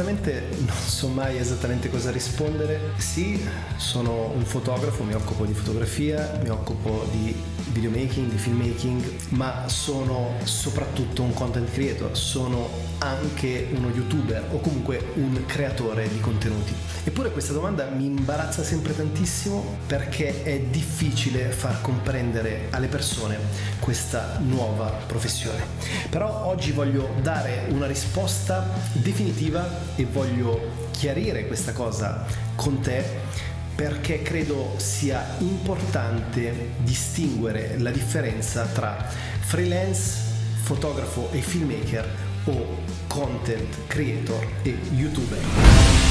Onestamente non so mai esattamente cosa rispondere. Sì, sono un fotografo, mi occupo di fotografia, mi occupo di videomaking, di filmmaking, ma sono soprattutto un content creator, sono anche uno youtuber o comunque un creatore di contenuti. Eppure questa domanda mi imbarazza sempre tantissimo perché è difficile far comprendere alle persone questa nuova professione. Però oggi voglio dare una risposta definitiva e voglio chiarire questa cosa con te perché credo sia importante distinguere la differenza tra freelance, fotografo e filmmaker o content creator e youtuber.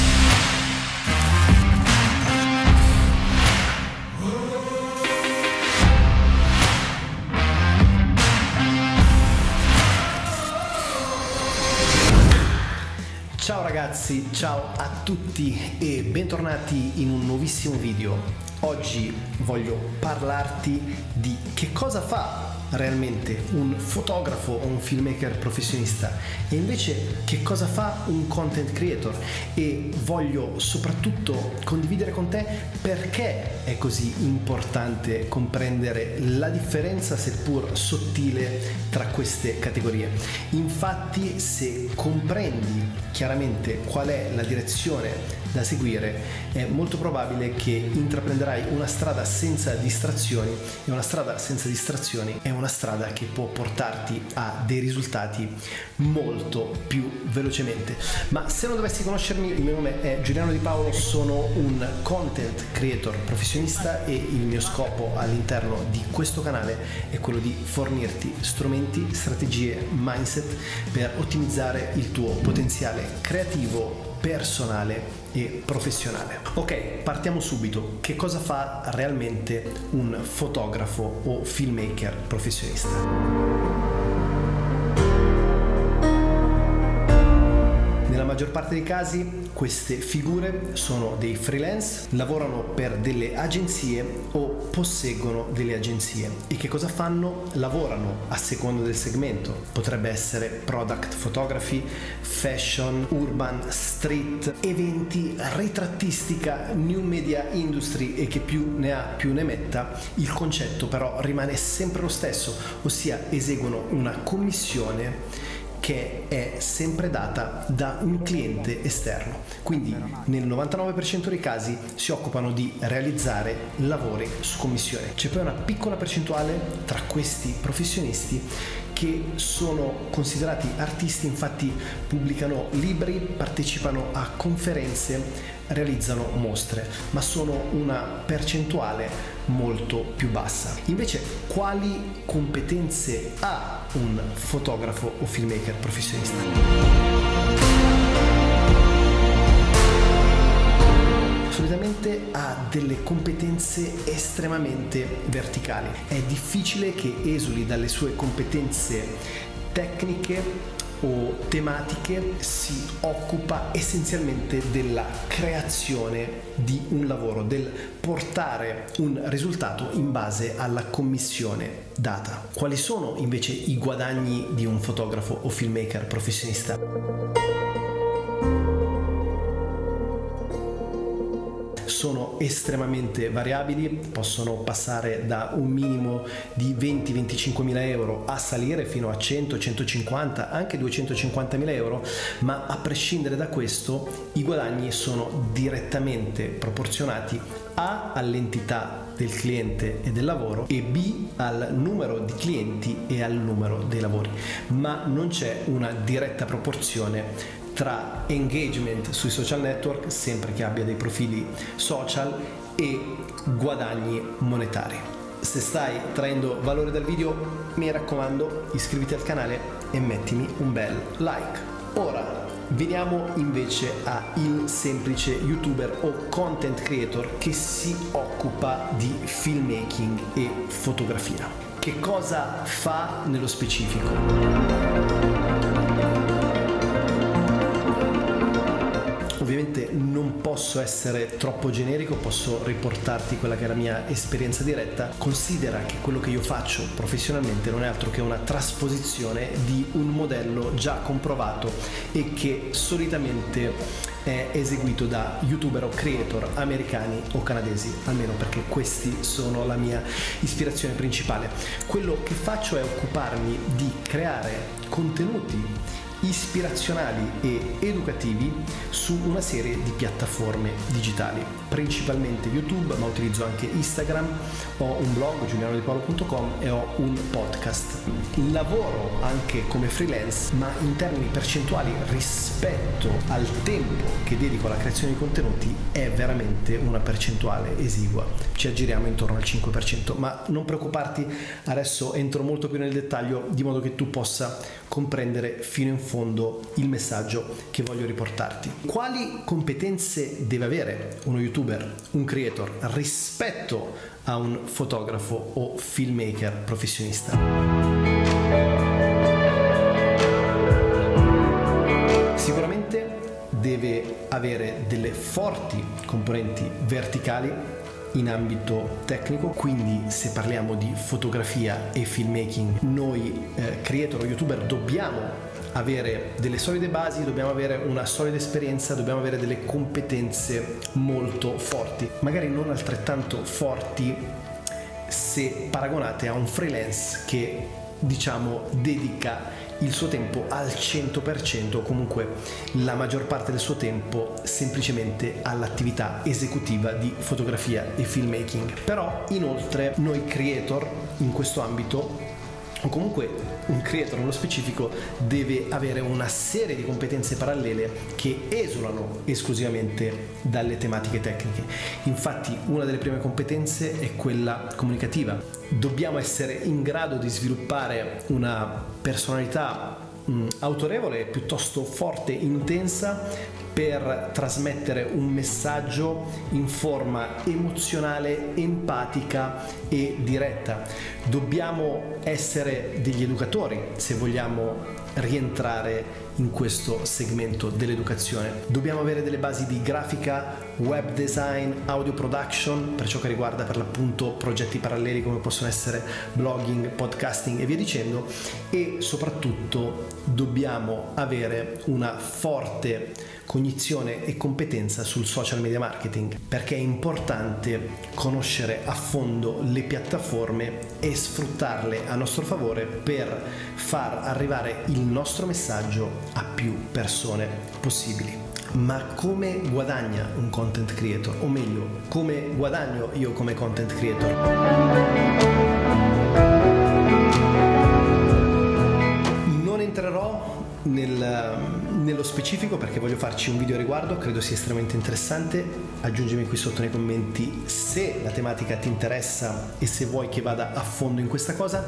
Ciao ragazzi, ciao a tutti e bentornati in un nuovissimo video. Oggi voglio parlarti di che cosa fa realmente un fotografo o un filmmaker professionista e invece che cosa fa un content creator e voglio soprattutto condividere con te perché è così importante comprendere la differenza seppur sottile tra queste categorie. Infatti se comprendi chiaramente qual è la direzione da seguire, è molto probabile che intraprenderai una strada senza distrazioni e una strada senza distrazioni è una strada che può portarti a dei risultati molto più velocemente. Ma se non dovessi conoscermi, il mio nome è Giuliano Di Paolo, sono un content creator professionista e il mio scopo all'interno di questo canale è quello di fornirti strumenti, strategie, mindset per ottimizzare il tuo potenziale creativo personale e professionale. Ok, partiamo subito. Che cosa fa realmente un fotografo o filmmaker professionista? Maggior parte dei casi queste figure sono dei freelance, lavorano per delle agenzie o posseggono delle agenzie. E che cosa fanno? Lavorano a seconda del segmento. Potrebbe essere product photography, fashion, urban, street, eventi, ritrattistica, new media industry e che più ne ha più ne metta. Il concetto però rimane sempre lo stesso, ossia eseguono una commissione che è sempre data da un cliente esterno. Quindi nel 99% dei casi si occupano di realizzare lavori su commissione. C'è poi una piccola percentuale tra questi professionisti che sono considerati artisti, infatti pubblicano libri, partecipano a conferenze, realizzano mostre, ma sono una percentuale molto più bassa. Invece, quali competenze ha un fotografo o filmmaker professionista? Solitamente ha delle competenze estremamente verticali. È difficile che esuli dalle sue competenze tecniche o tematiche si occupa essenzialmente della creazione di un lavoro, del portare un risultato in base alla commissione data. Quali sono invece i guadagni di un fotografo o filmmaker professionista? Sono estremamente variabili, possono passare da un minimo di 20-25 mila euro a salire fino a 100, 150, anche 250 mila euro, ma a prescindere da questo i guadagni sono direttamente proporzionati A all'entità del cliente e del lavoro e B al numero di clienti e al numero dei lavori, ma non c'è una diretta proporzione tra engagement sui social network, sempre che abbia dei profili social, e guadagni monetari. Se stai traendo valore dal video, mi raccomando, iscriviti al canale e mettimi un bel like. Ora veniamo invece a il semplice youtuber o content creator che si occupa di filmmaking e fotografia. Che cosa fa nello specifico? Ovviamente non posso essere troppo generico, posso riportarti quella che è la mia esperienza diretta. Considera che quello che io faccio professionalmente non è altro che una trasposizione di un modello già comprovato e che solitamente è eseguito da youtuber o creator americani o canadesi, almeno perché questi sono la mia ispirazione principale. Quello che faccio è occuparmi di creare contenuti ispirazionali e educativi su una serie di piattaforme digitali, principalmente YouTube, ma utilizzo anche Instagram, ho un blog giulianodipolo.com e ho un podcast. Lavoro anche come freelance, ma in termini percentuali rispetto al tempo che dedico alla creazione di contenuti è veramente una percentuale esigua. Ci aggiriamo intorno al 5%, ma non preoccuparti, adesso entro molto più nel dettaglio di modo che tu possa comprendere fino in fondo il messaggio che voglio riportarti. Quali competenze deve avere uno youtuber, un creator rispetto a un fotografo o filmmaker professionista? Sicuramente deve avere delle forti componenti verticali in ambito tecnico, quindi se parliamo di fotografia e filmmaking, noi eh, creator o youtuber dobbiamo avere delle solide basi, dobbiamo avere una solida esperienza, dobbiamo avere delle competenze molto forti, magari non altrettanto forti se paragonate a un freelance che diciamo dedica il suo tempo al 100% o comunque la maggior parte del suo tempo semplicemente all'attività esecutiva di fotografia e filmmaking. Però inoltre noi creator in questo ambito o comunque un creator nello specifico deve avere una serie di competenze parallele che esulano esclusivamente dalle tematiche tecniche. Infatti una delle prime competenze è quella comunicativa. Dobbiamo essere in grado di sviluppare una personalità mh, autorevole, piuttosto forte, intensa per trasmettere un messaggio in forma emozionale, empatica e diretta. Dobbiamo essere degli educatori se vogliamo rientrare in questo segmento dell'educazione. Dobbiamo avere delle basi di grafica, web design, audio production per ciò che riguarda per l'appunto progetti paralleli come possono essere blogging, podcasting e via dicendo e soprattutto dobbiamo avere una forte cognizione e competenza sul social media marketing perché è importante conoscere a fondo le piattaforme e sfruttarle a nostro favore per far arrivare il nostro messaggio a più persone possibili. Ma come guadagna un content creator? O meglio, come guadagno io come content creator? Non entrerò nel nello specifico perché voglio farci un video a riguardo, credo sia estremamente interessante. Aggiungimi qui sotto nei commenti se la tematica ti interessa e se vuoi che vada a fondo in questa cosa.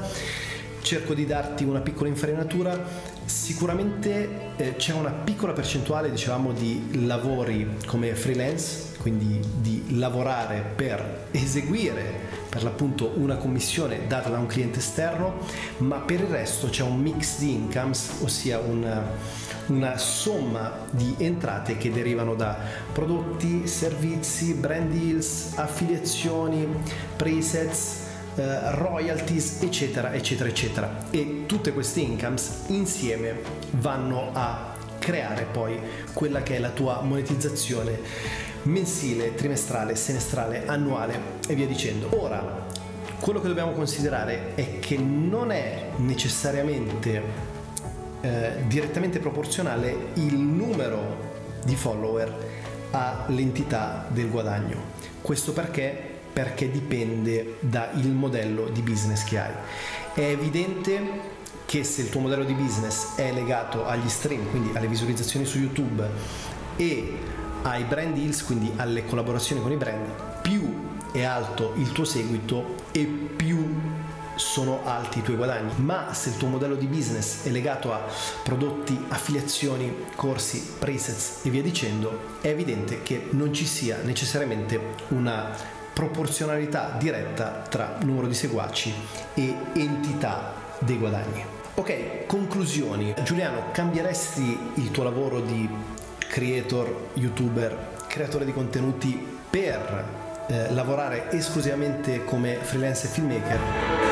Cerco di darti una piccola infarinatura. Sicuramente eh, c'è una piccola percentuale, diciamo, di lavori come freelance, quindi di lavorare per eseguire per l'appunto una commissione data da un cliente esterno, ma per il resto c'è un mix di incomes, ossia un una somma di entrate che derivano da prodotti, servizi, brand deals, affiliazioni, presets, eh, royalties, eccetera, eccetera, eccetera. E tutte queste incomes insieme vanno a creare poi quella che è la tua monetizzazione mensile, trimestrale, semestrale, annuale e via dicendo. Ora, quello che dobbiamo considerare è che non è necessariamente eh, direttamente proporzionale il numero di follower all'entità del guadagno. Questo perché? Perché dipende dal modello di business che hai. È evidente che se il tuo modello di business è legato agli stream, quindi alle visualizzazioni su YouTube e ai brand deals, quindi alle collaborazioni con i brand, più è alto il tuo seguito e più sono alti i tuoi guadagni, ma se il tuo modello di business è legato a prodotti, affiliazioni, corsi, presets e via dicendo, è evidente che non ci sia necessariamente una proporzionalità diretta tra numero di seguaci e entità dei guadagni. Ok, conclusioni. Giuliano, cambieresti il tuo lavoro di creator, youtuber, creatore di contenuti per eh, lavorare esclusivamente come freelance e filmmaker.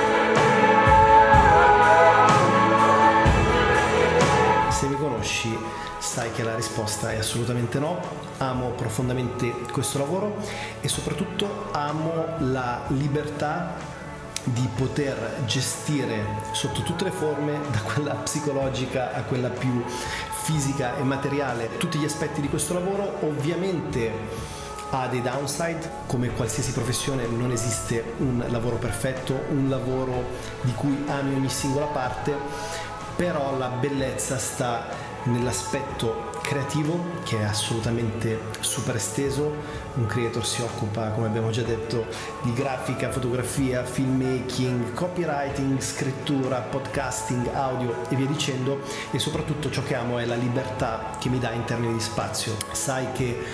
Se mi conosci sai che la risposta è assolutamente no. Amo profondamente questo lavoro e soprattutto amo la libertà di poter gestire sotto tutte le forme, da quella psicologica a quella più fisica e materiale, tutti gli aspetti di questo lavoro. Ovviamente ha dei downside, come qualsiasi professione non esiste un lavoro perfetto, un lavoro di cui ami ogni singola parte, però la bellezza sta nell'aspetto creativo che è assolutamente super esteso, un creator si occupa come abbiamo già detto di grafica, fotografia, filmmaking, copywriting, scrittura, podcasting, audio e via dicendo e soprattutto ciò che amo è la libertà che mi dà in termini di spazio. Sai che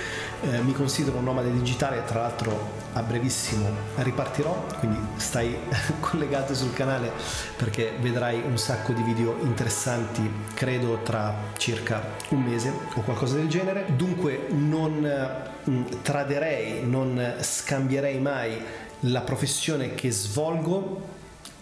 eh, mi considero un nomade digitale, tra l'altro a brevissimo ripartirò, quindi stai collegato sul canale perché vedrai un sacco di video interessanti, credo tra circa un mese o qualcosa del genere. Dunque non mm, traderei, non scambierei mai la professione che svolgo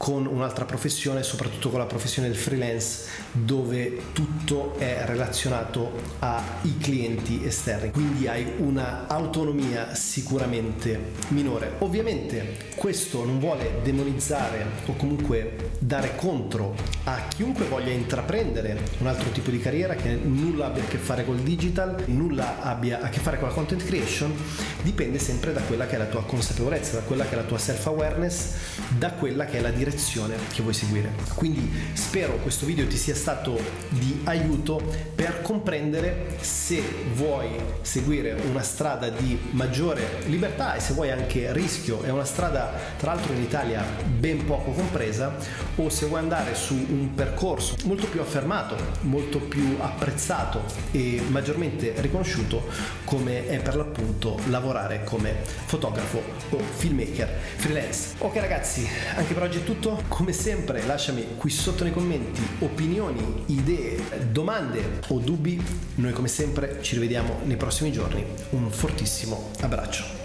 con un'altra professione, soprattutto con la professione del freelance, dove tutto è relazionato ai clienti esterni, quindi hai un'autonomia sicuramente minore. Ovviamente questo non vuole demonizzare o comunque dare contro a chiunque voglia intraprendere un altro tipo di carriera che nulla abbia a che fare col digital, nulla abbia a che fare con la content creation, dipende sempre da quella che è la tua consapevolezza, da quella che è la tua self awareness, da quella che è la direzione direzione che vuoi seguire. Quindi spero questo video ti sia stato di aiuto per comprendere se vuoi seguire una strada di maggiore libertà e se vuoi anche rischio, è una strada tra l'altro in Italia ben poco compresa, o se vuoi andare su un percorso molto più affermato, molto più apprezzato e maggiormente riconosciuto come è per l'appunto lavorare come fotografo o filmmaker freelance. Ok ragazzi, anche per oggi è tutto tutto. Come sempre lasciami qui sotto nei commenti opinioni, idee, domande o dubbi. Noi come sempre ci rivediamo nei prossimi giorni. Un fortissimo abbraccio.